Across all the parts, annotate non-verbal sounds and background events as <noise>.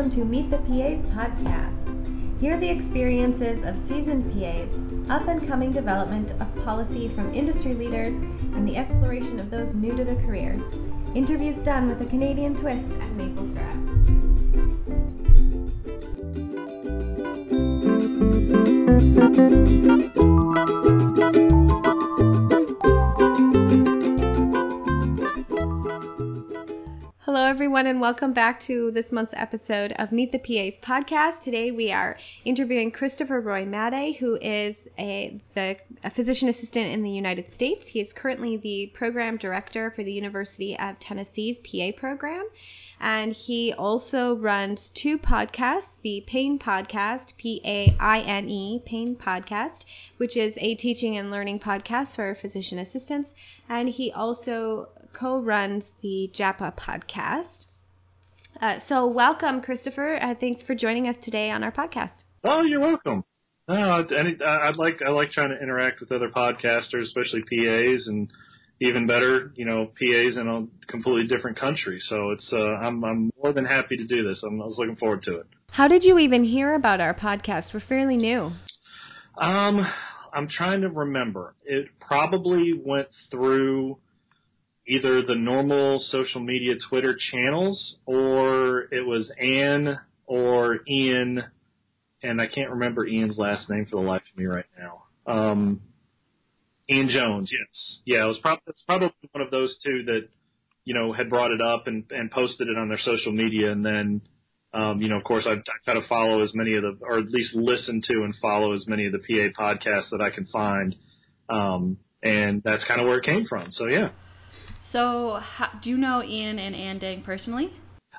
welcome to Meet the PAs podcast. Hear the experiences of seasoned PAs, up and coming development of policy from industry leaders, and the exploration of those new to the career. Interviews done with a Canadian twist at maple syrup. Everyone, and welcome back to this month's episode of Meet the PAs podcast. Today, we are interviewing Christopher Roy Madej, who is a, the, a physician assistant in the United States. He is currently the program director for the University of Tennessee's PA program. And he also runs two podcasts the Paine Podcast, P A I N E, Paine Podcast, which is a teaching and learning podcast for physician assistants. And he also co runs the JAAPA podcast. Uh, so, welcome, Christopher. Uh, thanks for joining us today on our podcast. Oh, you're welcome. No, I like I like trying to interact with other podcasters, especially PAs, and even better, you know, PAs in a completely different country. So it's uh, I'm I'm more than happy to do this. I'm, I was looking forward to it. How did you even hear about our podcast? We're fairly new. Um, I'm trying to remember. It probably went through either the normal social media Twitter channels or it was Anne or Ian, and I can't remember Ian's last name for the life of me right now. Um, Ian Jones, yes, yeah, it was probably it's probably one of those two that you know had brought it up and and posted it on their social media, and then. Um, you know, of course, I, I try to follow as many of the, or at least listen to and follow as many of the PA podcasts that I can find. Um, and that's kind of where it came from. So yeah. So, how, do you know Ian and Ann Dang personally?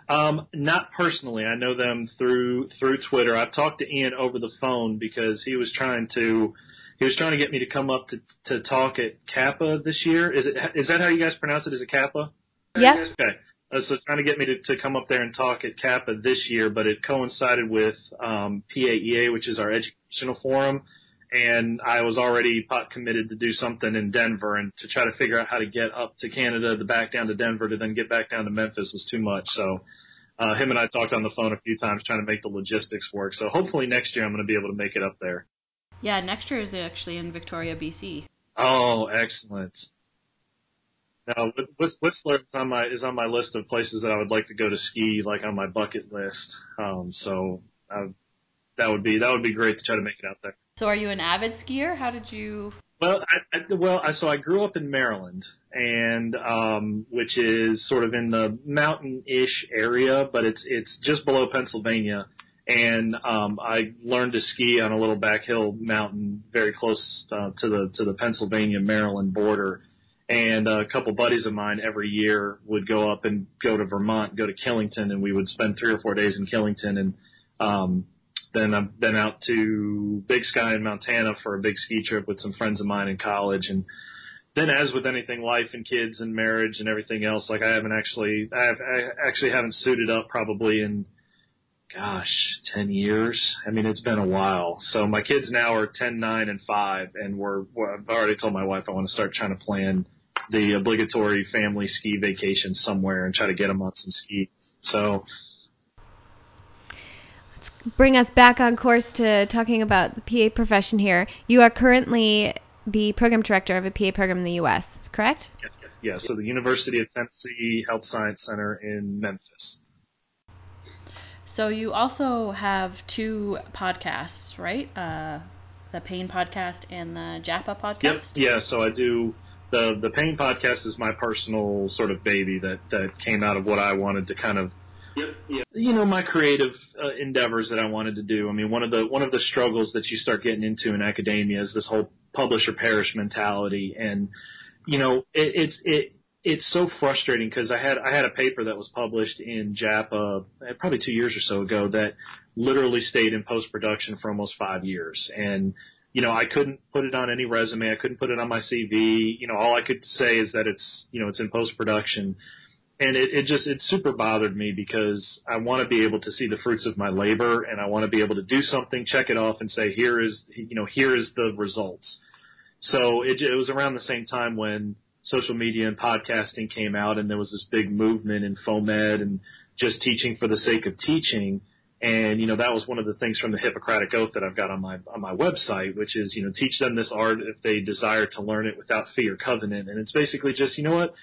Um, not personally. I know them through through Twitter. I've talked to Ian over the phone because he was trying to he was trying to get me to come up to to talk at CAPA this year. Is it is that how you guys pronounce it? Is it CAPA? Yeah. Okay. Uh, so trying to get me to, to come up there and talk at CAPA this year, but it coincided with um, PAEA, which is our educational forum, and I was already pot committed to do something in Denver and to try to figure out how to get up to Canada, to back down to Denver, to then get back down to Memphis was too much. So uh, him and I talked on the phone a few times trying to make the logistics work. So hopefully next year I'm going to be able to make it up there. Yeah, next year is actually in Victoria, BC. Oh, excellent. Now, Whistler is on my is on my list of places that I would like to go to ski, like on my bucket list. Um, so uh, that would be that would be great to try to make it out there. So, are you an avid skier? How did you? Well, I, I, well, I, so I grew up in Maryland, and um, which is sort of in the mountain-ish area, but it's it's just below Pennsylvania. And um, I learned to ski on a little back hill mountain very close uh, to the to the Pennsylvania Maryland border. And a couple buddies of mine every year would go up and go to Vermont, go to Killington, and we would spend three or four days in Killington. And um, then I've been out to Big Sky in Montana for a big ski trip with some friends of mine in college. And then, as with anything, life and kids and marriage and everything else, like I haven't actually, I, have, I actually haven't suited up probably in, gosh, ten years. I mean, it's been a while. So my kids now are ten, nine, and five, and we're, we're I've already told my wife I want to start trying to plan the obligatory family ski vacation somewhere and try to get them on some skis. So bring us back on course to talking about the PA profession here. You are currently the program director of a PA program in the U.S., correct? Yes, yes, yes. So the University of Tennessee Health Science Center in Memphis. So you also have two podcasts, right? Uh, the Paine podcast and the JAAPA podcast. Yep. Yeah. So I do the the Paine podcast is my personal sort of baby that that came out of what I wanted to kind of You know my creative uh, endeavors that I wanted to do. I mean, one of the one of the struggles that you start getting into in academia is this whole publisher perish mentality, and you know it, it's it it's so frustrating because I had I had a paper that was published in JAAPA uh, probably two years or so ago that literally stayed in post production for almost five years, and you know I couldn't put it on any resume, I couldn't put it on my CV. You know, all I could say is that it's you know it's in post production and it, it just it super bothered me because I want to be able to see the fruits of my labor and I want to be able to do something, check it off, and say here is you know here is the results. So it, it was around the same time when social media and podcasting came out, and there was this big movement in FOAMed and just teaching for the sake of teaching. And you know that was one of the things from the Hippocratic Oath that I've got on my on my website, which is you know teach them this art if they desire to learn it without fee or covenant. And it's basically just you know what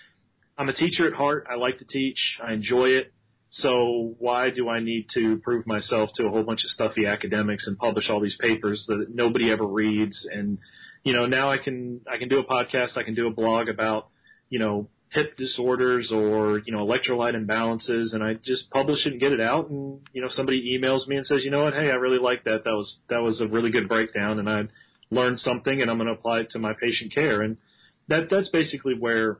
I'm a teacher at heart. I like to teach. I enjoy it. So why do I need to prove myself to a whole bunch of stuffy academics and publish all these papers that nobody ever reads? And you know now I can I can do a podcast. I can do a blog about you know hip disorders or you know electrolyte imbalances and I just publish it and get it out and you know somebody emails me and says you know what hey I really like that that was that was a really good breakdown and I learned something and I'm going to apply it to my patient care and that that's basically where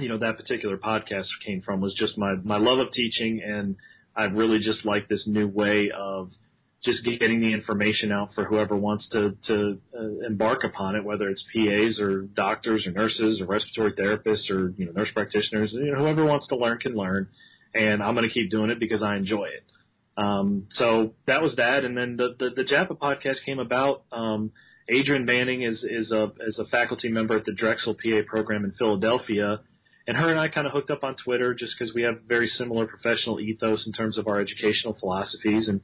you know that particular podcast came from was just my my love of teaching and I really just like this new way of just getting the information out for whoever wants to to uh, embark upon it, whether it's PAs or doctors or nurses or respiratory therapists or you know nurse practitioners. You know, whoever wants to learn can learn, and I'm going to keep doing it because I enjoy it. Um, so that was that, and then the the, the JAAPA podcast came about. Um, Adrian Banning is is a is a faculty member at the Drexel PA program in Philadelphia, and her and I kind of hooked up on Twitter just because we have very similar professional ethos in terms of our educational philosophies and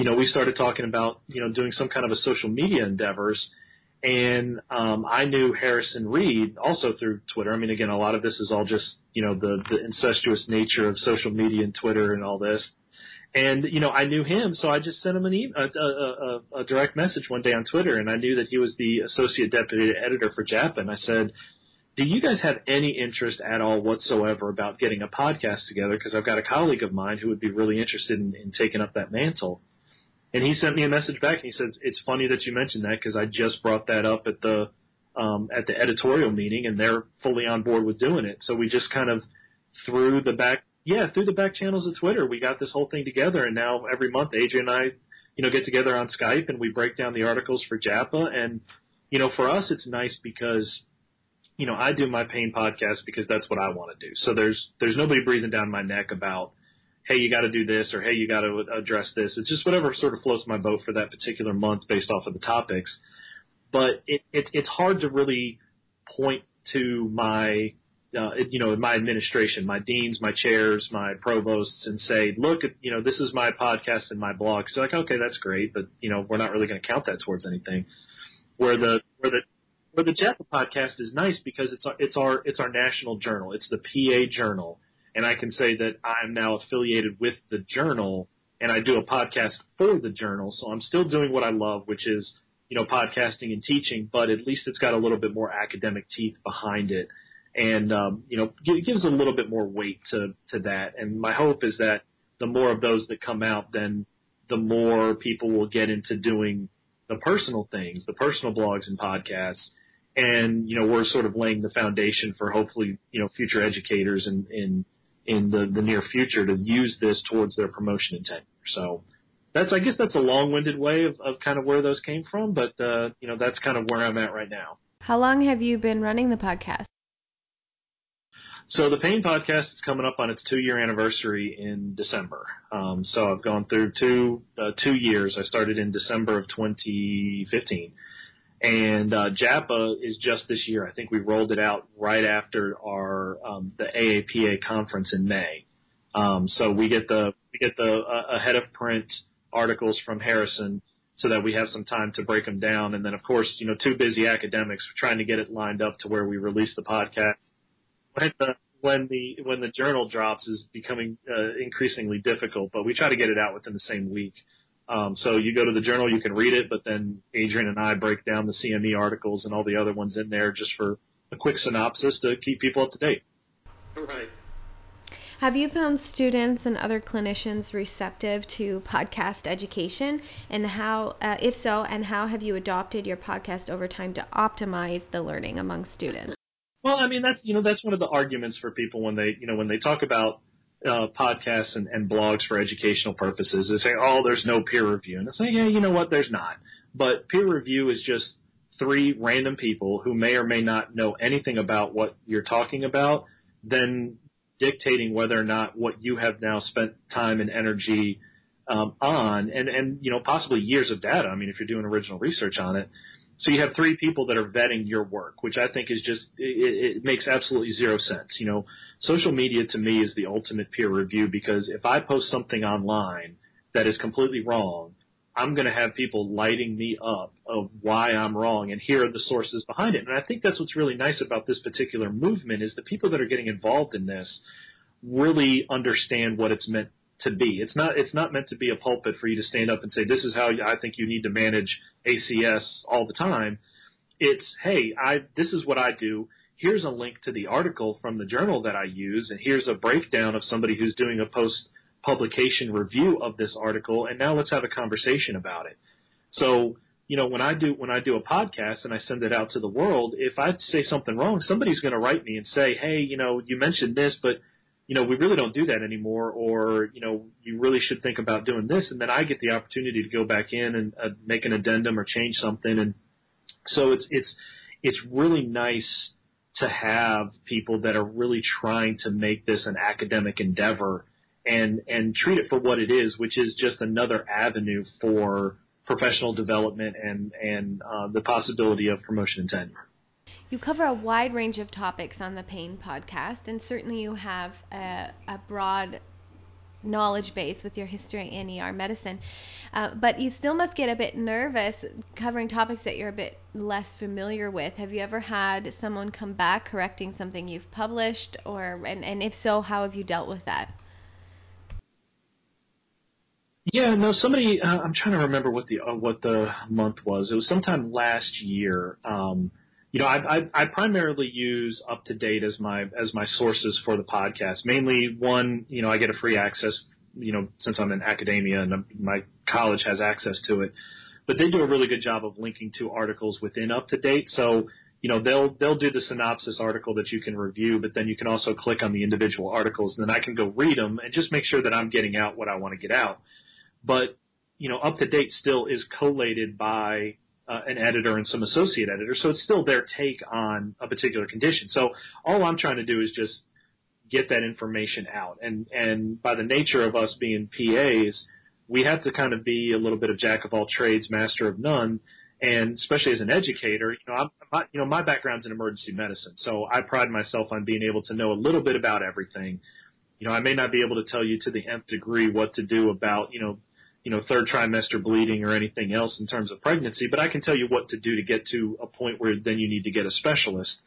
you know, we started talking about, you know, doing some kind of a social media endeavors. And um, I knew Harrison Reed also through Twitter. I mean, again, a lot of this is all just, you know, the, the incestuous nature of social media and Twitter and all this. And, you know, I knew him, so I just sent him an e- a, a, a, a direct message one day on Twitter, and I knew that he was the associate deputy editor for JAAPA, and I said, do you guys have any interest at all whatsoever about getting a podcast together? Because I've got a colleague of mine who would be really interested in, in taking up that mantle. And he sent me a message back and he said, it's funny that you mentioned that because I just brought that up at the, um, at the editorial meeting and they're fully on board with doing it. So we just kind of through the back, yeah, through the back channels of Twitter, we got this whole thing together. And now every month, Adrian and I, you know, get together on Skype and we break down the articles for JAAPA. And, you know, for us, it's nice because, you know, I do my Paine podcast because that's what I want to do. So there's, there's nobody breathing down my neck about, hey, you got to do this or hey, you got to address this. It's just whatever sort of floats my boat for that particular month based off of the topics. But it, it it's hard to really point to my uh, you know, my administration, my deans, my chairs, my provosts, and say, look, you know, this is my podcast and my blog. So like, okay, that's great, but you know, we're not really going to count that towards anything. Where the where the where the JAAPA podcast is nice because it's our, it's our it's our national journal. It's the PA Journal, and I can say that I'm now affiliated with the journal and I do a podcast for the journal. So I'm still doing what I love, which is, you know, podcasting and teaching, but at least it's got a little bit more academic teeth behind it. And, um, you know, it gives a little bit more weight to, to that. And my hope is that the more of those that come out, then the more people will get into doing the personal things, the personal blogs and podcasts. And, you know, we're sort of laying the foundation for hopefully, you know, future educators and, and in the, the near future to use this towards their promotion and tenure. So that's, I guess that's a long-winded way of, of kind of where those came from, but, uh, you know, that's kind of where I'm at right now. How long have you been running the podcast? So the Paine podcast is coming up on its two-year anniversary in December. Um, so I've gone through two uh, two years. I started in December of 2015, and uh, JAAPA is just this year. I think we rolled it out right after our um, the AAPA conference in May. Um, so we get the we get the uh, ahead of print articles from Harrison so that we have some time to break them down. And then of course, you know, two busy academics trying to get it lined up to where we release the podcast. When the when the when the journal drops is becoming uh, increasingly difficult, but we try to get it out within the same week. Um, so you go to the journal, you can read it, but then Adrian and I break down the CME articles and all the other ones in there just for a quick synopsis to keep people up to date. Right. Have you found students and other clinicians receptive to podcast education, and how, uh, if so, and how have you adopted your podcast over time to optimize the learning among students? Well, I mean that's you know that's one of the arguments for people when they you know when they talk about uh, podcasts and, and blogs for educational purposes They say, oh, there's no peer review. And I say, yeah, you know what? There's not. But peer review is just three random people who may or may not know anything about what you're talking about, then dictating whether or not what you have now spent time and energy um, on, and and you know possibly years of data. I mean, if you're doing original research on it, so you have three people that are vetting your work, which I think is just it, it makes absolutely zero sense. You know, social media to me is the ultimate peer review because if I post something online that is completely wrong, I'm going to have people lighting me up of why I'm wrong and here are the sources behind it. And I think that's what's really nice about this particular movement is the people that are getting involved in this really understand what it's meant to be. It's not it's not meant to be a pulpit for you to stand up and say this is how I think you need to manage ACS all the time. It's hey, I this is what I do. Here's a link to the article from the journal that I use and here's a breakdown of somebody who's doing a post publication review of this article and now let's have a conversation about it. So, you know, when I do when I do a podcast and I send it out to the world, if I say something wrong, somebody's going to write me and say, "Hey, you know, you mentioned this, but you know, we really don't do that anymore, or, you know, you really should think about doing this. And then I get the opportunity to go back in and uh, make an addendum or change something. And so it's, it's, it's really nice to have people that are really trying to make this an academic endeavor and, and treat it for what it is, which is just another avenue for professional development and, and uh, the possibility of promotion and tenure. You cover a wide range of topics on the Paine podcast, and certainly you have a, a broad knowledge base with your history in ER medicine. Uh, but you still must get a bit nervous covering topics that you're a bit less familiar with. Have you ever had someone come back correcting something you've published, or and, and if so, how have you dealt with that? Yeah, no. Somebody, uh, I'm trying to remember what the uh, what the month was. It was sometime last year. Um, you know, I, I, I primarily use UpToDate as my as my sources for the podcast. Mainly, one, you know, I get a free access, you know, since I'm in academia and my college has access to it. But they do a really good job of linking to articles within UpToDate. So, you know, they'll they'll do the synopsis article that you can review, but then you can also click on the individual articles, and then I can go read them and just make sure that I'm getting out what I want to get out. But you know, UpToDate still is collated by uh, an editor and some associate editors, so it's still their take on a particular condition. So all I'm trying to do is just get that information out, and and by the nature of us being PAs, we have to kind of be a little bit of jack of all trades, master of none, and especially as an educator, you know, I'm, my, you know, my background's in emergency medicine, so I pride myself on being able to know a little bit about everything. You know, I may not be able to tell you to the nth degree what to do about, you know, you know, third trimester bleeding or anything else in terms of pregnancy, but I can tell you what to do to get to a point where then you need to get a specialist.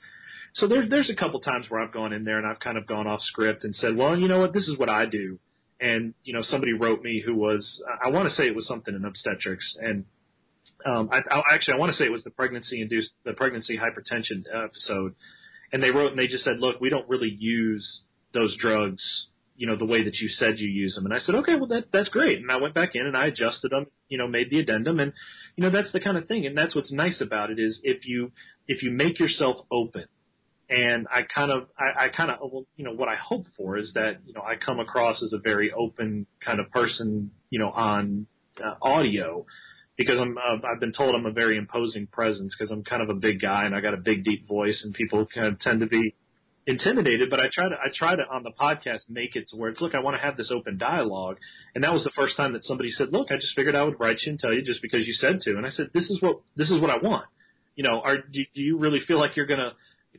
So there's there's a couple times where I've gone in there and I've kind of gone off script and said, well, you know what, this is what I do. And you know, somebody wrote me who was I want to say it was something in obstetrics, and um, I, I actually I want to say it was the pregnancy induced the pregnancy hypertension episode, and they wrote and they just said, look, we don't really use those drugs you know, the way that you said you use them. And I said, okay, well, that, that's great. And I went back in and I adjusted them, you know, made the addendum. And, you know, that's the kind of thing. And that's what's nice about it is if you, if you make yourself open and I kind of, I, I kind of, well, you know, what I hope for is that, you know, I come across as a very open kind of person, you know, on uh, audio because I'm, uh, I've been told I'm a very imposing presence because I'm kind of a big guy and I got a big deep voice and people kind of tend to be, intimidated, but I try to I try to on the podcast make it to where it's look, I want to have this open dialogue. And that was the first time that somebody said, Look, I just figured I would write you and tell you just because you said to and I said, This is what this is what I want. You know, are do, do you really feel like you're gonna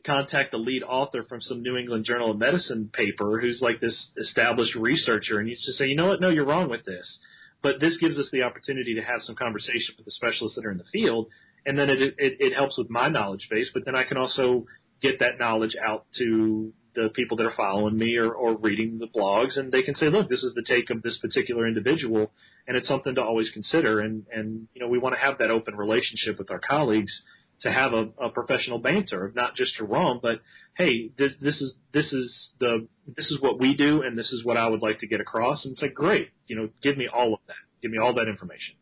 contact the lead author from some New England Journal of Medicine paper who's like this established researcher and you just say, You know what, no, you're wrong with this. But this gives us the opportunity to have some conversation with the specialists that are in the field and then it, it, it helps with my knowledge base, but then I can also get that knowledge out to the people that are following me or, or reading the blogs and they can say, look, this is the take of this particular individual and it's something to always consider. And, and, you know, we want to have that open relationship with our colleagues to have a, a professional banter of not just wrong, but hey, this, this is, this is the, this is what we do and this is what I would like to get across. And it's like, great, you know, give me all of that. Give me all that information.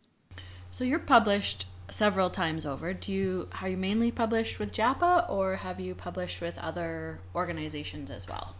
So you're published several times over. Do you are you mainly published with JAAPA or have you published with other organizations as well?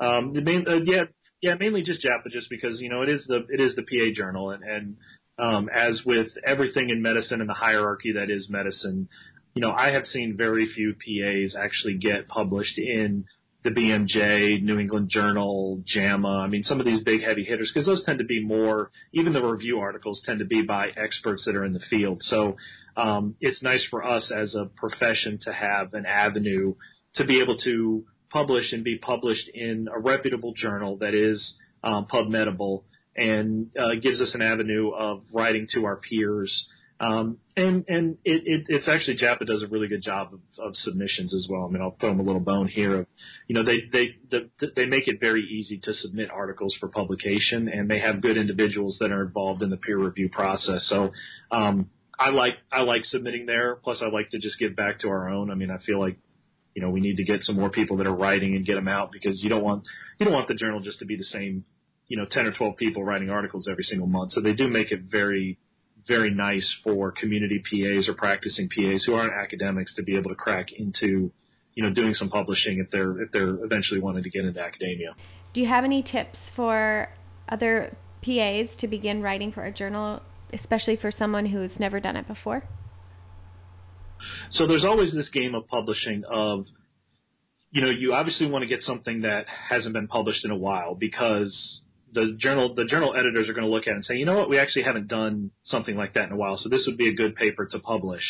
Um, main, uh, yeah, yeah, mainly just JAAPA, just because you know it is the it is the PA journal, and and um, as with everything in medicine and the hierarchy that is medicine, you know I have seen very few PAs actually get published in the BMJ, New England Journal, JAMA. I mean, some of these big heavy hitters, because those tend to be more, even the review articles tend to be by experts that are in the field. So um, it's nice for us as a profession to have an avenue to be able to publish and be published in a reputable journal that is um, PubMedable and uh, gives us an avenue of writing to our peers. Um, and and it, it, it's actually JAAPA does a really good job of, of submissions as well. I mean, I'll throw them a little bone here. You know, they they the, they make it very easy to submit articles for publication, and they have good individuals that are involved in the peer review process. So um, I like I like submitting there. Plus, I like to just give back to our own. I mean, I feel like you know we need to get some more people that are writing and get them out because you don't want you don't want the journal just to be the same you know 10 or 12 people writing articles every single month. So they do make it very very nice for community PAs or practicing PAs who aren't academics to be able to crack into you know doing some publishing if they're if they're eventually wanting to get into academia. Do you have any tips for other PAs to begin writing for a journal, especially for someone who's never done it before? So there's always this game of publishing of you know, you obviously want to get something that hasn't been published in a while because the journal the journal editors are going to look at and say, you know what, we actually haven't done something like that in a while, so this would be a good paper to publish.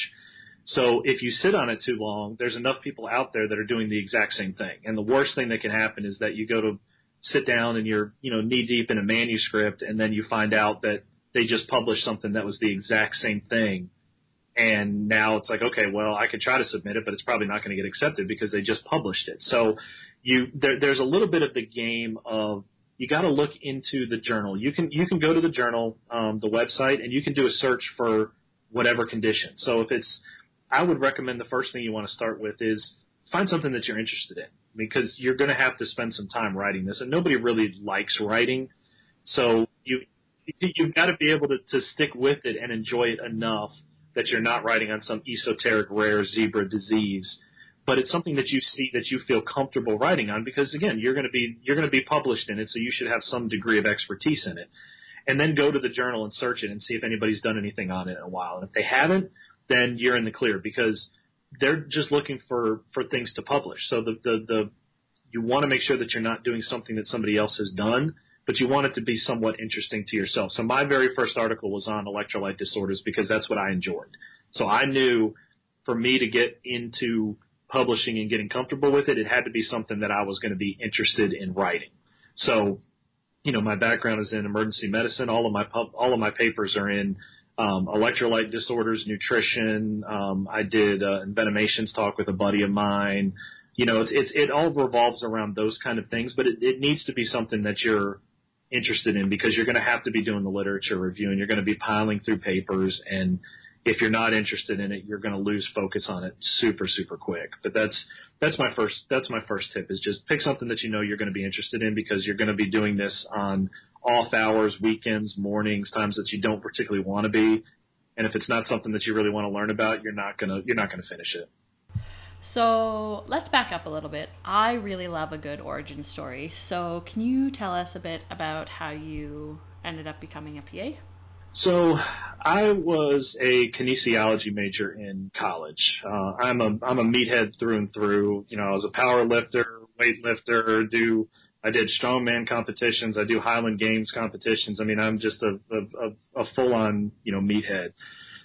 So if you sit on it too long, there's enough people out there that are doing the exact same thing. And the worst thing that can happen is that you go to sit down and you're, you know, knee deep in a manuscript and then you find out that they just published something that was the exact same thing. And now it's like, okay, well, I could try to submit it, but it's probably not going to get accepted because they just published it. So you, there, there's a little bit of the game of you got to look into the journal. You can you can go to the journal, um, the website, and you can do a search for whatever condition. So if it's, I would recommend the first thing you want to start with is find something that you're interested in because you're going to have to spend some time writing this, and nobody really likes writing. So you you've got to be able to, to stick with it and enjoy it enough that you're not writing on some esoteric rare zebra disease but it's something that you see that you feel comfortable writing on because again you're going to be you're going to be published in it so you should have some degree of expertise in it. And then go to the journal and search it and see if anybody's done anything on it in a while. And if they haven't then you're in the clear because they're just looking for for things to publish. So the the, the you want to make sure that you're not doing something that somebody else has done but you want it to be somewhat interesting to yourself. So my very first article was on electrolyte disorders because that's what I enjoyed. So I knew for me to get into publishing and getting comfortable with it, it had to be something that I was going to be interested in writing. So, you know, my background is in emergency medicine. All of my pub, all of my papers are in um, electrolyte disorders, nutrition. Um, I did uh, envenomations talk with a buddy of mine. You know, it's, it's it all revolves around those kind of things, but it, it needs to be something that you're interested in because you're going to have to be doing the literature review and you're going to be piling through papers and if you're not interested in it, you're going to lose focus on it super, super quick. But that's that's my first that's my first tip is just pick something that you know you're going to be interested in because you're going to be doing this on off hours, weekends, mornings, times that you don't particularly want to be. And if it's not something that you really want to learn about, you're not gonna you're not gonna finish it. So let's back up a little bit. I really love a good origin story. So can you tell us a bit about how you ended up becoming a PA? So I was a kinesiology major in college. Uh, I'm a I'm a meathead through and through. You know, I was a power lifter, weightlifter, do I did strongman competitions, I do Highland Games competitions. I mean, I'm just a a, a full on you know meathead.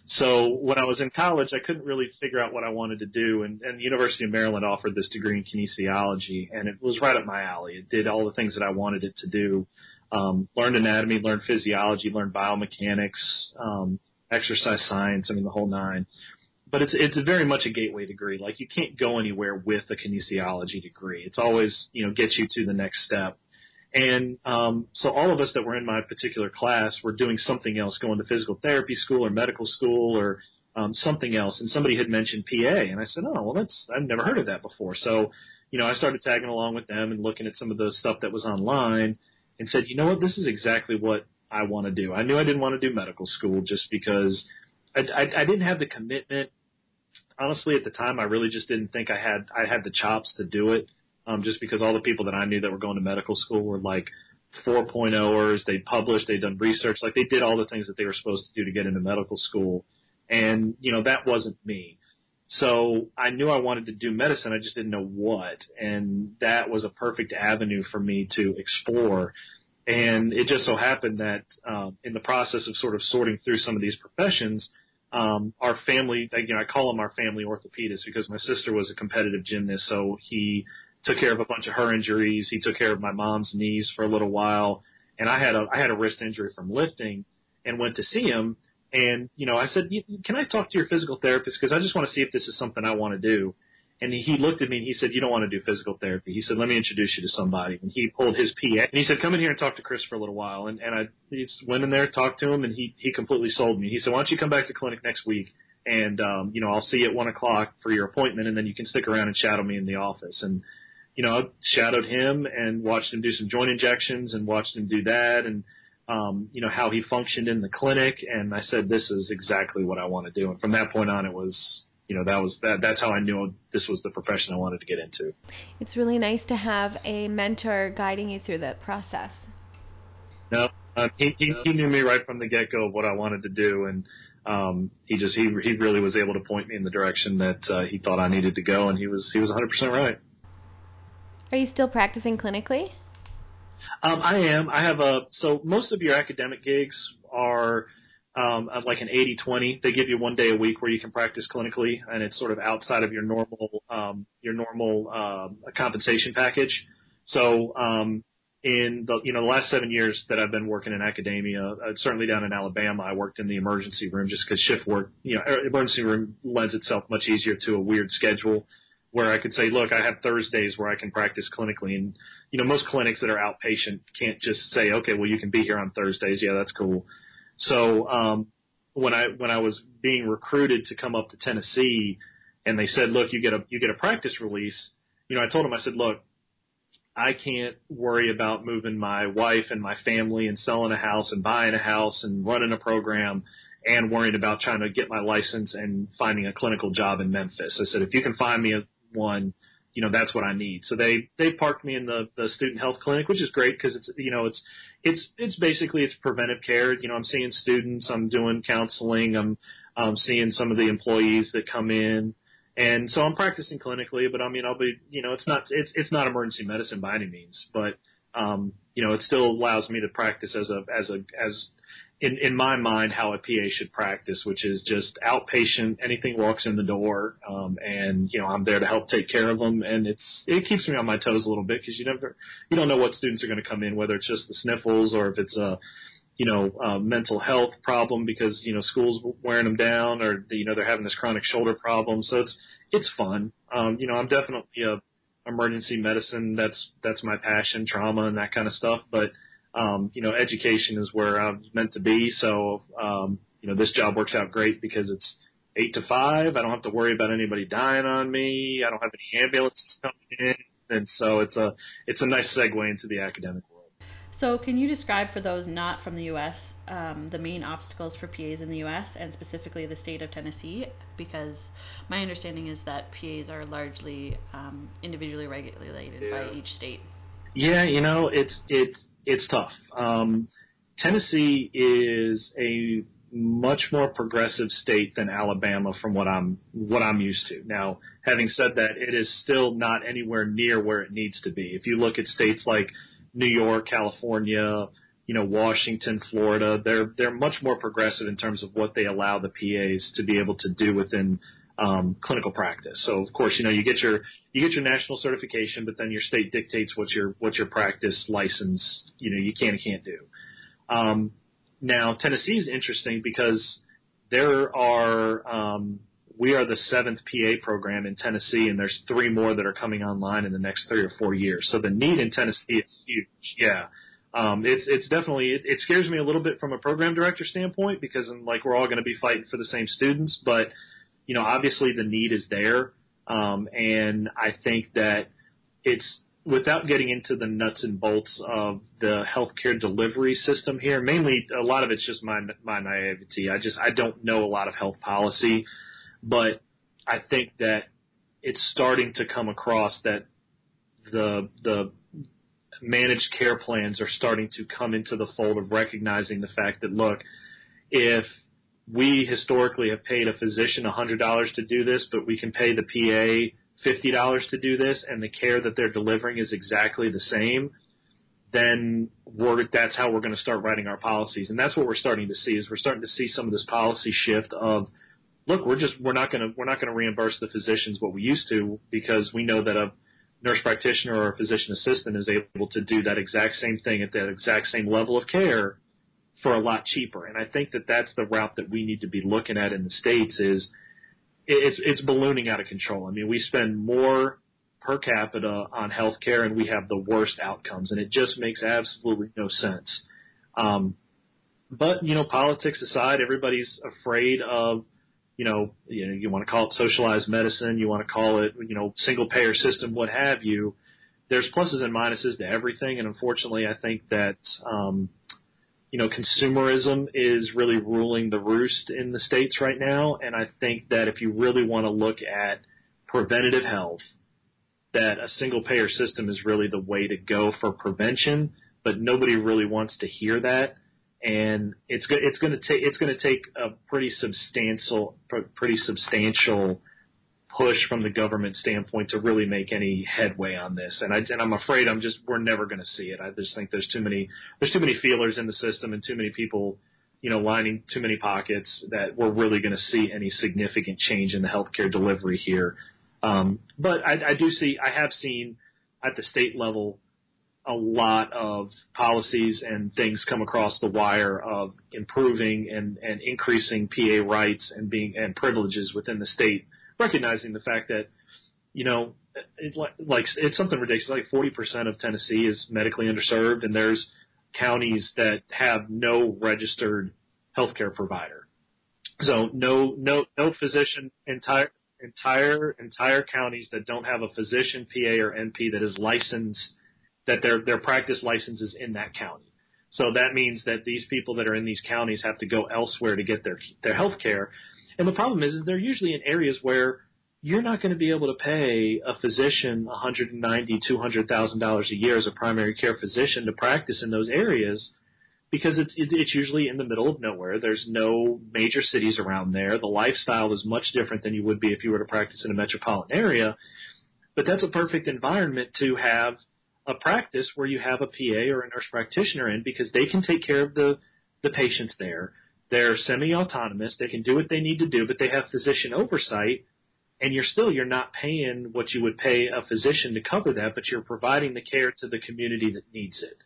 So when I was in college, I couldn't really figure out what I wanted to do, and, and the University of Maryland offered this degree in kinesiology, and it was right up my alley. It did all the things that I wanted it to do um, learned anatomy, learned physiology, learned biomechanics, um, exercise science. I mean, the whole nine. But it's it's very much a gateway degree. Like you can't go anywhere with a kinesiology degree. It's always you know gets you to the next step. And um, so all of us that were in my particular class were doing something else, going to physical therapy school or medical school or um, something else. And somebody had mentioned PA, and I said, oh well, that's I've never heard of that before. So you know I started tagging along with them and looking at some of the stuff that was online and said, you know what, this is exactly what I want to do. I knew I didn't want to do medical school just because I, I, I didn't have the commitment. Honestly, at the time, I really just didn't think I had I had the chops to do it. Um, just because all the people that I knew that were going to medical school were like 4.0ers. They published, they'd done research, like they did all the things that they were supposed to do to get into medical school. And, you know, that wasn't me. So I knew I wanted to do medicine. I just didn't know what. And that was a perfect avenue for me to explore. And it just so happened that um, in the process of sort of sorting through some of these professions, um, our family, you know, I call him our family orthopedist because my sister was a competitive gymnast. So he took care of a bunch of her injuries. He took care of my mom's knees for a little while. and I had a I had a wrist injury from lifting, and went to see him. And you know, I said, "Can I talk to your physical therapist because I just want to see if this is something I want to do." And he looked at me and he said, "You don't want to do physical therapy." He said, "Let me introduce you to somebody." And he pulled his PA and he said, "Come in here and talk to Chris for a little while." And and I went in there, talked to him, and he he completely sold me. He said, "Why don't you come back to clinic next week?" And um, you know, I'll see you at one o'clock for your appointment, and then you can stick around and shadow me in the office. And you know, I shadowed him and watched him do some joint injections and watched him do that and um, you know, how he functioned in the clinic and I said, This is exactly what I want to do. And from that point on it was you know, that was that that's how I knew this was the profession I wanted to get into. It's really nice to have a mentor guiding you through that process. No, um, he, he he knew me right from the get go of what I wanted to do, and um, he just he he really was able to point me in the direction that uh, he thought I needed to go, and he was he was 100 percent right. Are you still practicing clinically? Um, I am. I have a so most of your academic gigs are um, like an 80-20. They give you one day a week where you can practice clinically, and it's sort of outside of your normal um, your normal uh, compensation package. So um, in the you know the last seven years that I've been working in academia, uh, certainly down in Alabama, I worked in the emergency room just because shift work, you know, emergency room lends itself much easier to a weird schedule where I could say, look, I have Thursdays where I can practice clinically. And, you know, most clinics that are outpatient can't just say, okay, well, you can be here on Thursdays. Yeah, that's cool. So, um, when I, when I was being recruited to come up to Tennessee and they said, look, you get a, you get a practice release, you know, I told them, I said, look, I can't worry about moving my wife and my family and selling a house and buying a house and running a program and worrying about trying to get my license and finding a clinical job in Memphis. I said, if you can find me a, one, you know, that's what I need. So they they parked me in the the student health clinic, which is great because it's you know it's it's it's basically it's preventive care. You know, I'm seeing students, I'm doing counseling, I'm um, seeing some of the employees that come in, and so I'm practicing clinically. But I mean, I'll be you know, it's not it's it's not emergency medicine by any means, but um, you know, it still allows me to practice as a as a as in in my mind how a PA should practice, which is just outpatient. Anything walks in the door, um, and you know I'm there to help take care of them, and it's it keeps me on my toes a little bit because you never you don't know what students are going to come in, whether it's just the sniffles or if it's a you know a mental health problem because you know school's wearing them down, or you know they're having this chronic shoulder problem. So it's it's fun. Um, you know I'm definitely a emergency medicine. That's that's my passion, trauma and that kind of stuff, but um, you know, education is where I was meant to be. So, um, you know, this job works out great because it's eight to five. I don't have to worry about anybody dying on me. I don't have any ambulances coming in. And so it's a, it's a nice segue into the academic world. So, can you describe for those not from the U.S. Um, the main obstacles for PAs in the U.S. and specifically the state of Tennessee? Because my understanding is that PAs are largely um, individually regulated yeah. by each state. Yeah, you know, it's it's it's tough. Um, Tennessee is a much more progressive state than Alabama from what I'm what I'm used to. Now, having said that, it is still not anywhere near where it needs to be. If you look at states like New York, California, you know, Washington, Florida, they're they're much more progressive in terms of what they allow the PAs to be able to do within um, clinical practice. So of course, you know, you get your you get your national certification, but then your state dictates what your what your practice license you know you can and can't do. Um, now Tennessee is interesting because there are um, we are the seventh PA program in Tennessee, and there's three more that are coming online in the next three or four years. So the need in Tennessee is huge. Yeah. Um, it's it's definitely it, it scares me a little bit from a program director standpoint because I'm like we're all going to be fighting for the same students, but you know, obviously the need is there. Um, and I think that it's without getting into the nuts and bolts of the healthcare delivery system here. Mainly, a lot of it's just my my naivety. I just I don't know a lot of health policy, but I think that it's starting to come across that the the managed care plans are starting to come into the fold of recognizing the fact that look, if we historically have paid a physician $100 to do this, but we can pay the PA $50 to do this, and the care that they're delivering is exactly the same, then we're, that's how we're going to start writing our policies. And that's what we're starting to see is we're starting to see some of this policy shift of, look, we're just, we're not going to, we're not going to reimburse the physicians what we used to because we know that a nurse practitioner or a physician assistant is able to do that exact same thing at that exact same level of care for a lot cheaper. And I think that that's the route that we need to be looking at in the states is it's it's ballooning out of control. I mean, we spend more per capita on healthcare and we have the worst outcomes, and it just makes absolutely no sense. Um, but you know, politics aside, everybody's afraid of you know, you know, you want to call it socialized medicine, you want to call it, you know, single payer system, what have you. There's pluses and minuses to everything, and unfortunately, I think that um, you know, consumerism is really ruling the roost in the states right now, and I think that if you really want to look at preventative health, that a single payer system is really the way to go for prevention, but nobody really wants to hear that. And it's go- it's going to take it's going to take a pretty substantial pretty substantial push from the government standpoint to really make any headway on this. And I and I'm afraid I'm just we're never going to see it. I just think there's too many there's too many feelers in the system and too many people you know lining too many pockets that we're really going to see any significant change in the healthcare delivery here. Um, but I, I do see I have seen at the state level a lot of policies and things come across the wire of improving and, and increasing PA rights and being and privileges within the state, recognizing the fact that, you know, it's like, like it's something ridiculous. Like 40% of Tennessee is medically underserved, and there's counties that have no registered healthcare provider. So no no no physician entire entire entire counties that don't have a physician, PA or NP that is licensed that their their practice license is in that county. So that means that these people that are in these counties have to go elsewhere to get their their health care. And the problem is, is they're usually in areas where you're not going to be able to pay a physician 190, 200 thousand dollars a year as a primary care physician to practice in those areas because it's it's usually in the middle of nowhere. There's no major cities around there. The lifestyle is much different than you would be if you were to practice in a metropolitan area. But that's a perfect environment to have a practice where you have a PA or a nurse practitioner in because they can take care of the, the patients there. They're semi-autonomous. They can do what they need to do, but they have physician oversight. And you're still you're not paying what you would pay a physician to cover that, but you're providing the care to the community that needs it.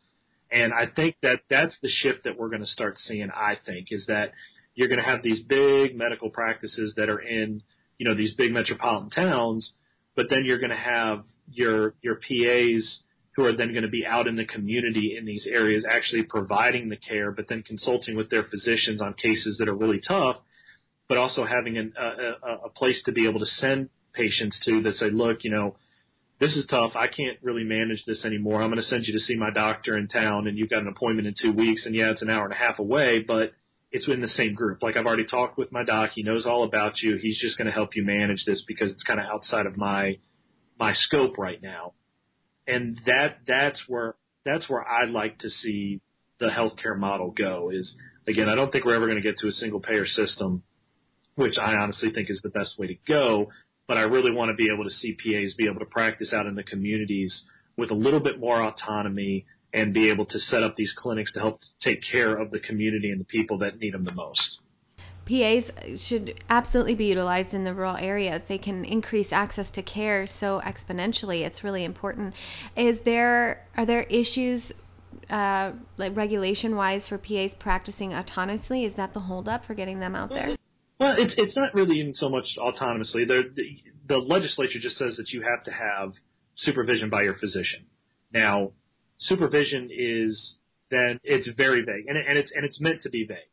And I think that that's the shift that we're going to start seeing. I think is that you're going to have these big medical practices that are in you know these big metropolitan towns, but then you're going to have your your PAs who are then going to be out in the community in these areas actually providing the care, but then consulting with their physicians on cases that are really tough, but also having an, a, a, a place to be able to send patients to that say, look, you know, this is tough. I can't really manage this anymore. I'm going to send you to see my doctor in town, and you've got an appointment in two weeks, and yeah, it's an hour and a half away, but it's in the same group. Like I've already talked with my doc. He knows all about you. He's just going to help you manage this because it's kind of outside of my my scope right now and that that's where that's where I'd like to see the healthcare model go. Is again, I don't think we're ever going to get to a single payer system, which I honestly think is the best way to go. But I really want to be able to see PAs be able to practice out in the communities with a little bit more autonomy and be able to set up these clinics to help take care of the community and the people that need them the most. PAs should absolutely be utilized in the rural areas. They can increase access to care so exponentially. It's really important. Is there are there issues uh, like regulation wise for PAs practicing autonomously? Is that the holdup for getting them out there? Well, it's it's not really even so much autonomously. The, the legislature just says that you have to have supervision by your physician. Now, supervision is then it's very vague, and, and it's and it's meant to be vague.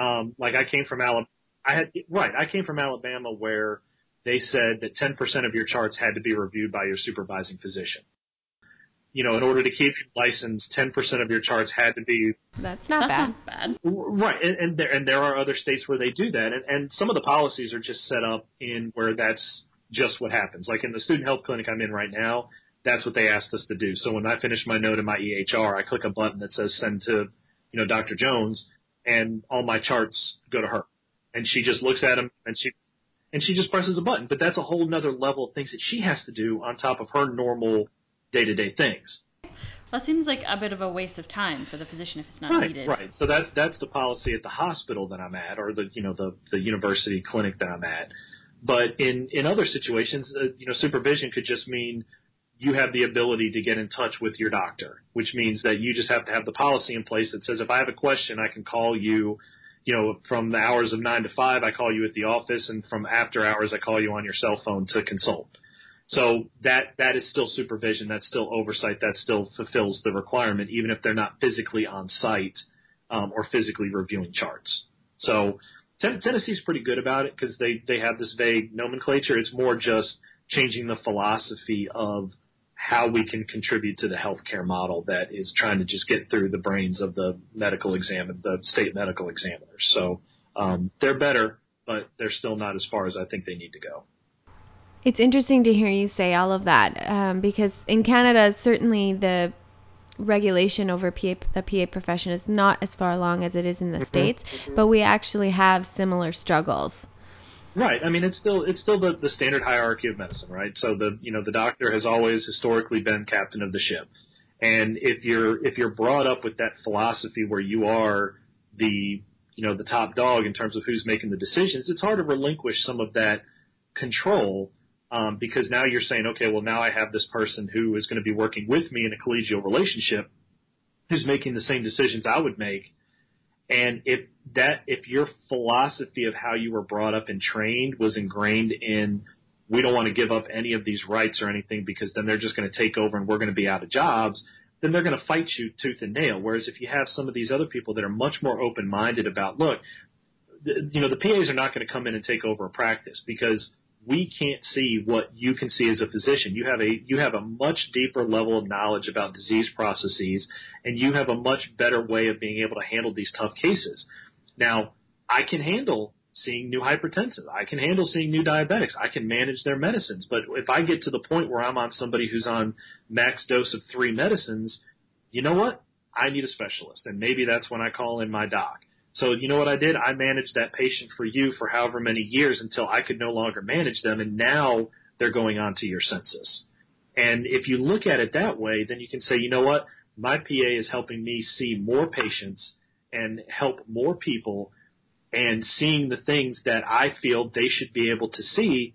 Um, like I came from Alabama. I had right. I came from Alabama where they said that 10% of your charts had to be reviewed by your supervising physician. You know, in order to keep your license, 10% of your charts had to be. That's not That's bad. not bad. Right, and, and there and there are other states where they do that, and, and some of the policies are just set up in where that's just what happens. Like in the student health clinic I'm in right now, that's what they asked us to do. So when I finish my note in my EHR, I click a button that says send to, you know, Dr. Jones, and all my charts go to her, and she just looks at them and she and she just presses a button. But that's a whole nother level of things that she has to do on top of her normal day to day things. That seems like a bit of a waste of time for the physician if it's not Right, needed. right. So that's that's the policy at the hospital that I'm at, or the you know the the university clinic that I'm at. But in in other situations, uh, you know, supervision could just mean you have the ability to get in touch with your doctor, which means that you just have to have the policy in place that says if I have a question, I can call you. You know, from the hours of nine to five, I call you at the office, and from after hours, I call you on your cell phone to consult. So that that is still supervision, that's still oversight, that still fulfills the requirement, even if they're not physically on site um, or physically reviewing charts. So ten- Tennessee's pretty good about it because they they have this vague nomenclature. It's more just changing the philosophy of how we can contribute to the healthcare model that is trying to just get through the brains of the medical examiner, the state medical examiners. So um, they're better, but they're still not as far as I think they need to go. It's interesting to hear you say all of that um, because in Canada, certainly the regulation over PA, the PA profession is not as far along as it is in the mm-hmm. states, mm-hmm. but we actually have similar struggles. Right. I mean, it's still it's still the, the standard hierarchy of medicine, right? So the you know the doctor has always historically been captain of the ship, and if you're if you're brought up with that philosophy where you are the you know the top dog in terms of who's making the decisions, it's hard to relinquish some of that control um, because now you're saying, okay, well now I have this person who is going to be working with me in a collegial relationship, who's making the same decisions I would make, and if that if your philosophy of how you were brought up and trained was ingrained in we don't want to give up any of these rights or anything because then they're just going to take over and we're going to be out of jobs, then they're going to fight you tooth and nail. Whereas if you have some of these other people that are much more open minded about, look, you know, the PAs are not going to come in and take over a practice because we can't see what you can see as a physician. You have a you have a much deeper level of knowledge about disease processes, and you have a much better way of being able to handle these tough cases. Now, I can handle seeing new hypertensive. I can handle seeing new diabetics. I can manage their medicines. But if I get to the point where I'm on somebody who's on max dose of three medicines, you know what? I need a specialist, and maybe that's when I call in my doc. So you know what I did? I managed that patient for you for however many years until I could no longer manage them, and now they're going on to your census. And if you look at it that way, then you can say, you know what? My PA is helping me see more patients and help more people and seeing the things that I feel they should be able to see.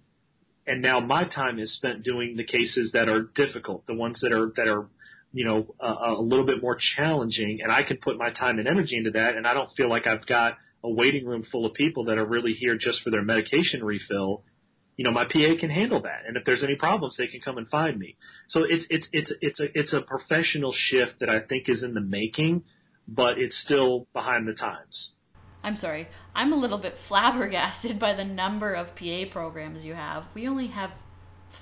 And now my time is spent doing the cases that are difficult, the ones that are that are you know, a, a little bit more challenging, and I can put my time and energy into that, and I don't feel like I've got a waiting room full of people that are really here just for their medication refill. You know, my PA can handle that, and if there's any problems, they can come and find me. So it's it's it's it's a it's a professional shift that I think is in the making, but it's still behind the times. I'm sorry, I'm a little bit <laughs> flabbergasted by the number of PA programs you have. We only have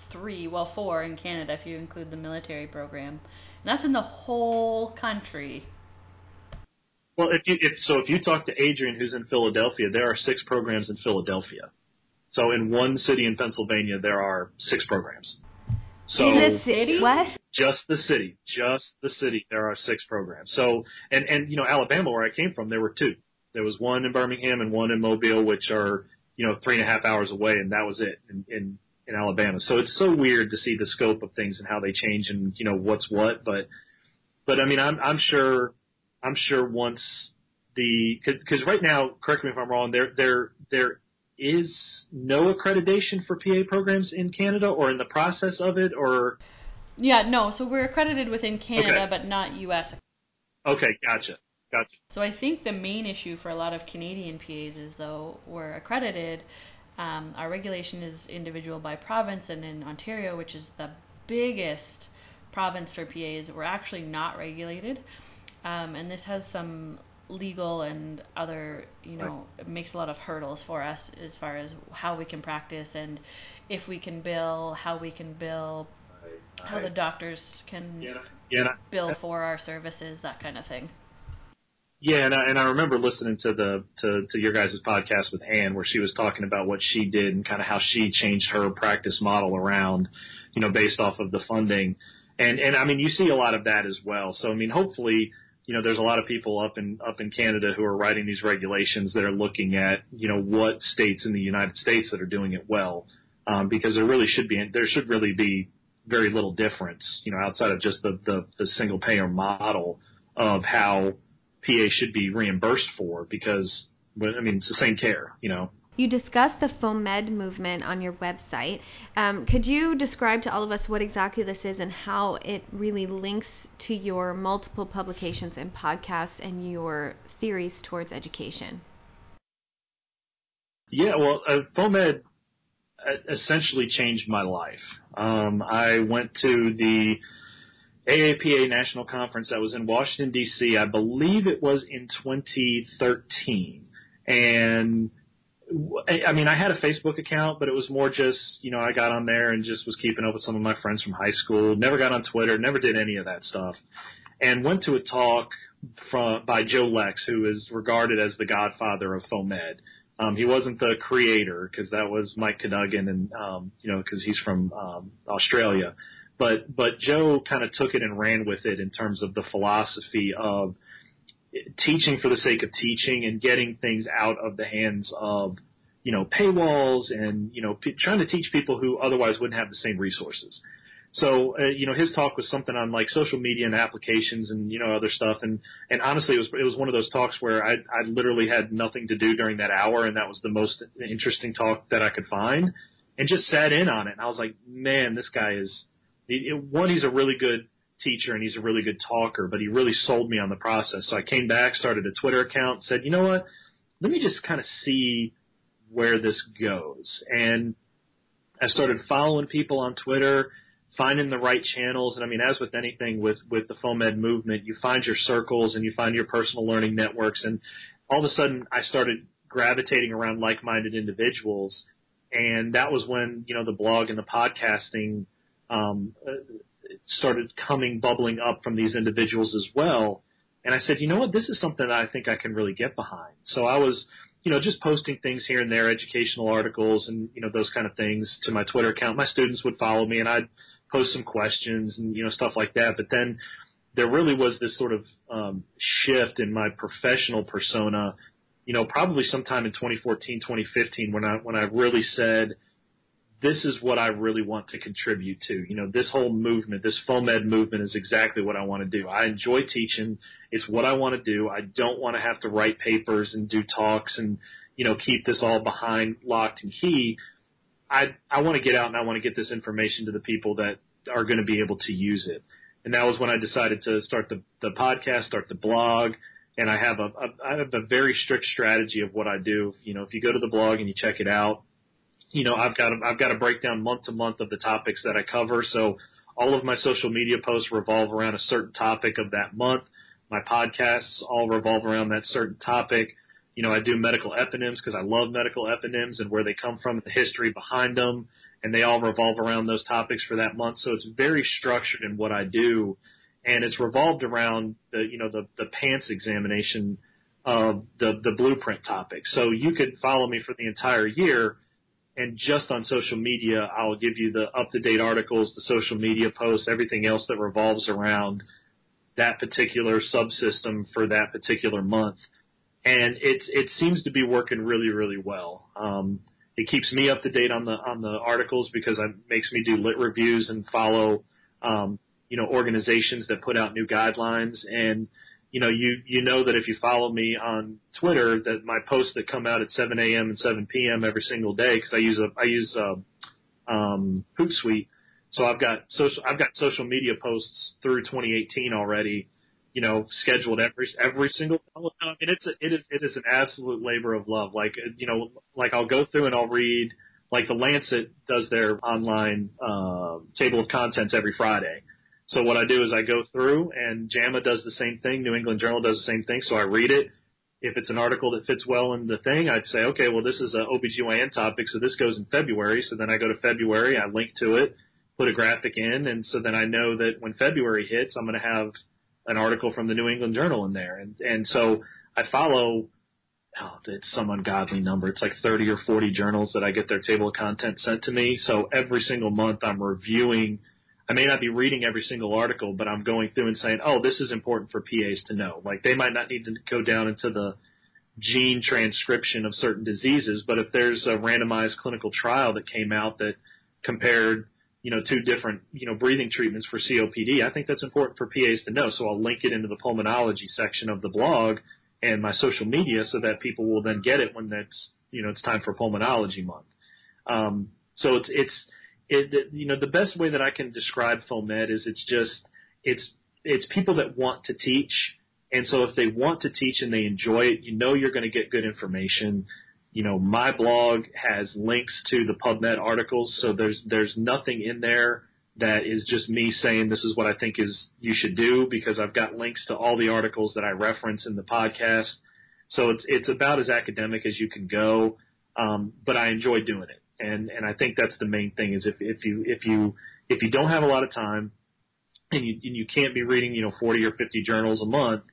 three, well, four in Canada if you include the military program. And that's in the whole country. Well, if you if, so, if you talk to Adrian, who's in Philadelphia, there are six programs in Philadelphia. So in one city in Pennsylvania, there are six programs. So in the city, what? Just the city, just the city. There are six programs. So and and you know Alabama, where I came from, there were two. There was one in Birmingham and one in Mobile, which are you know three and a half hours away, and that was it. In, in in Alabama. So it's so weird to see the scope of things and how they change and you know what's what. But but I mean I'm I'm sure I'm sure once the because right now, correct me if I'm wrong, there there there is no accreditation for PA programs in Canada or in the process of it or. Yeah, no. So we're accredited within Canada, okay. but not U.S. Okay, gotcha. Gotcha. So I think the main issue for a lot of Canadian PAs is though we're accredited, um, our regulation is individual by province, and in Ontario, which is the biggest province for PAs, we're actually not regulated. Um, and this has some legal and other, you know, it makes a lot of hurdles for us as far as how we can practice and if we can bill, how we can bill, how the doctors can yeah, yeah, bill for our services, that kind of thing. Yeah, and I, and I remember listening to the to, to your guys' podcast with Anne, where she was talking about what she did and kind of how she changed her practice model around, you know, based off of the funding, and and I mean you see a lot of that as well. So I mean, hopefully, you know, there's a lot of people up in up in Canada who are writing these regulations that are looking at you know what states in the United States that are doing it well, um, because there really should be there should really be very little difference, you know, outside of just the the, the single payer model of how PA should be reimbursed for because, I mean, it's the same care, you know. You discussed the FOAMed movement on your website. Um, could you describe to all of us what exactly this is and how it really links to your multiple publications and podcasts and your theories towards education? Yeah, well, uh, FOAMed essentially changed my life. Um, I went to the AAPA National Conference that was in Washington, D.C., I believe it was in 2013. And I mean, I had a Facebook account, but it was more just, you know, I got on there and just was keeping up with some of my friends from high school. Never got on Twitter, never did any of that stuff. And went to a talk from by Joe Lex, who is regarded as the godfather of FOAMed. Um, he wasn't the creator because that was Mike Cadogan, and um, you know, because he's from um, Australia. But but Joe kind of took it and ran with it in terms of the philosophy of teaching for the sake of teaching and getting things out of the hands of you know paywalls and you know p- trying to teach people who otherwise wouldn't have the same resources. So uh, you know his talk was something on like social media and applications and you know other stuff. And and honestly it was it was one of those talks where I I literally had nothing to do during that hour. And that was the most interesting talk that I could find and just sat in on it. And I was like man this guy is one he's a really good teacher and he's a really good talker, but he really sold me on the process. So I came back, started a Twitter account, said, you know what, let me just kind of see where this goes. And I started following people on Twitter, finding the right channels. And I mean, as with anything with, with the FOAMed movement, you find your circles and you find your personal learning networks. And all of a sudden I started gravitating around like-minded individuals. And that was when, you know, the blog and the podcasting, um, started coming bubbling up from these individuals as well. And I said, you know what, this is something that I think I can really get behind. So I was, you know, just posting things here and there, educational articles and, you know, those kind of things to my Twitter account. My students would follow me and I'd post some questions and, you know, stuff like that. But then there really was this sort of um, shift in my professional persona, you know, probably sometime in 2014, 2015 when I, when I really said, this is what I really want to contribute to. You know, this whole movement, this FOAMed movement is exactly what I want to do. I enjoy teaching. It's what I want to do. I don't want to have to write papers and do talks and, you know, keep this all behind locked and key. I, I want to get out and I want to get this information to the people that are going to be able to use it. And that was when I decided to start the, the podcast, start the blog, and I have a, a I have a very strict strategy of what I do. You know, if you go to the blog and you check it out, you know, I've got a, I've got a breakdown month to month of the topics that I cover. So all of my social media posts revolve around a certain topic of that month. My podcasts all revolve around that certain topic. You know, I do medical eponyms because I love medical eponyms and where they come from, the history behind them, and they all revolve around those topics for that month. So it's very structured in what I do, and it's revolved around the you know the the PANCE examination of the the blueprint topic. So you could follow me for the entire year and just on social media, I'll give you the up to date articles, the social media posts, everything else that revolves around that particular subsystem for that particular month. And it it seems to be working really, really well. Um, it keeps me up to date on the on the articles because it makes me do lit reviews and follow um, you know organizations that put out new guidelines and you know, you you know that if you follow me on Twitter, that my posts that come out at 7 a.m. and 7 p.m. every single day, because I use a I use a um, Hootsuite, so I've got social I've got social media posts through 2018 already, you know, scheduled every every single. I mean, it's a, it is it is an absolute labor of love. Like you know, like I'll go through and I'll read. Like the Lancet does their online uh, table of contents every Friday so what I do is I go through and JAMA does the same thing. New England Journal does the same thing. So I read it. If it's an article that fits well in the thing, I'd say, okay, well, this is a OBGYN topic. So this goes in February. So then I go to February, I link to it, put a graphic in. And so then I know that when February hits, I'm going to have an article from the New England Journal in there. And, and so I follow, oh, it's some ungodly number. It's like 30 or 40 journals that I get their table of content sent to me. So every single month I'm reviewing – I may not be reading every single article, but I'm going through and saying, oh, this is important for PAs to know. Like they might not need to go down into the gene transcription of certain diseases, but if there's a randomized clinical trial that came out that compared, you know, two different, you know, breathing treatments for COPD, I think that's important for PAs to know. So I'll link it into the pulmonology section of the blog and my social media so that people will then get it when that's, you know it's time for pulmonology month. Um, so it's it's it, you know the best way that I can describe FOAMed is it's just it's it's people that want to teach, and so if they want to teach and they enjoy it, you know you're going to get good information. You know, my blog has links to the PubMed articles, so there's there's nothing in there that is just me saying this is what I think is you should do because I've got links to all the articles that I reference in the podcast. So it's it's about as academic as you can go, um, but I enjoy doing it, and and I think that's the main thing is if if you if you if you don't have a lot of time, and you and you can't be reading you know 40 or 50 journals a month,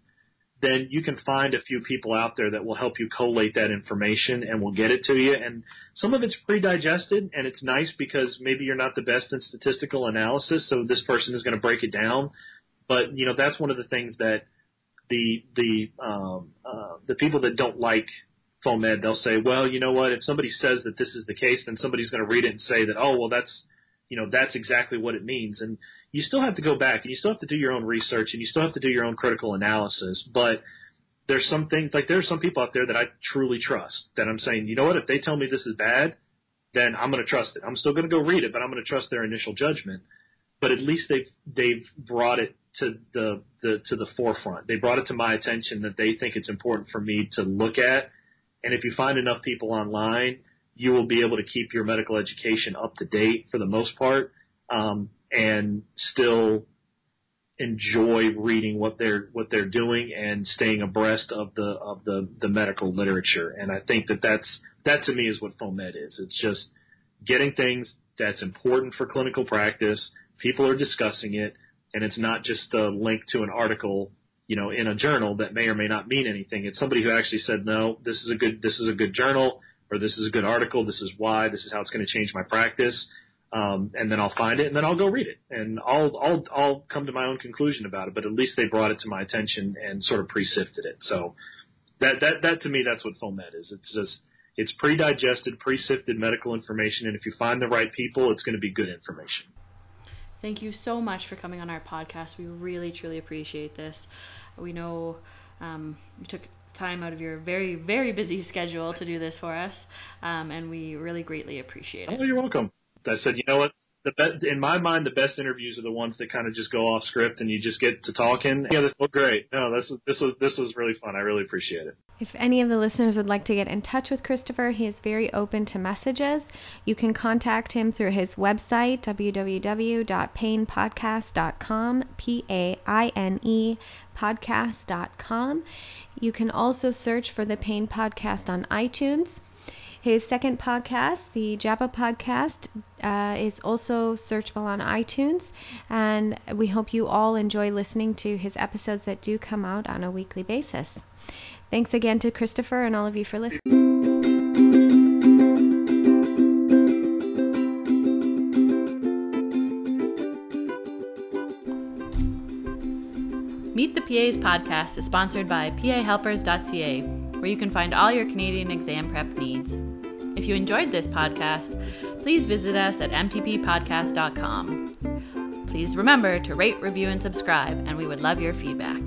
then you can find a few people out there that will help you collate that information and will get it to you. And some of it's pre-digested, and it's nice because maybe you're not the best in statistical analysis, so this person is going to break it down. But you know that's one of the things that the the um, uh, the people that don't like FOAMed, they'll say, well, you know what? If somebody says that this is the case, then somebody's going to read it and say that, oh, well, that's you know that's exactly what it means. And you still have to go back and you still have to do your own research and you still have to do your own critical analysis. But there's some things like there are some people out there that I truly trust that I'm saying, you know what? If they tell me this is bad, then I'm going to trust it. I'm still going to go read it, but I'm going to trust their initial judgment. But at least they've they've brought it to the, the to the forefront. They brought it to my attention that they think it's important for me to look at. And if you find enough people online, you will be able to keep your medical education up to date for the most part. Um, and still enjoy reading what they're what they're doing and staying abreast of the of the the medical literature. And I think that that's that to me is what FOAMed is. It's just getting things that's important for clinical practice. People are discussing it, and it's not just a link to an article, you know, in a journal that may or may not mean anything. It's somebody who actually said, no, this is a good this is a good journal, or this is a good article. This is why. This is how it's going to change my practice um, and then I'll find it, and then I'll go read it, and I'll I'll I'll come to my own conclusion about it. But at least they brought it to my attention and sort of pre-sifted it. So that that that to me, that's what FOAMed is. It's just it's pre-digested, pre-sifted medical information, and if you find the right people, it's going to be good information. Thank you so much for coming on our podcast. We really truly appreciate this. We know um, you took time out of your very very busy <laughs> schedule to do this for us, um, and we really greatly appreciate it. Oh, you're welcome. I said, you know what? The be- in my mind, the best interviews are the ones that kind of just go off script and you just get to talking. Yeah, this great. No, this was this was this was really fun. I really appreciate it. If any of the listeners would like to get in touch with Christopher, he is very open to messages. You can contact him through his website, www.painepodcast.com, P A I N E podcast.com. You can also search for the Paine Podcast on iTunes. His second podcast, the JAAPA podcast, uh, is also searchable on iTunes. And we hope you all enjoy listening to his episodes that do come out on a weekly basis. Thanks again to Christopher and all of you for listening. Meet the PA's podcast is sponsored by PAHelpers.ca, where you can find all your Canadian exam prep needs. If you enjoyed this podcast, please visit us at mtppodcast.com. Please remember to rate, review, and subscribe, and we would love your feedback.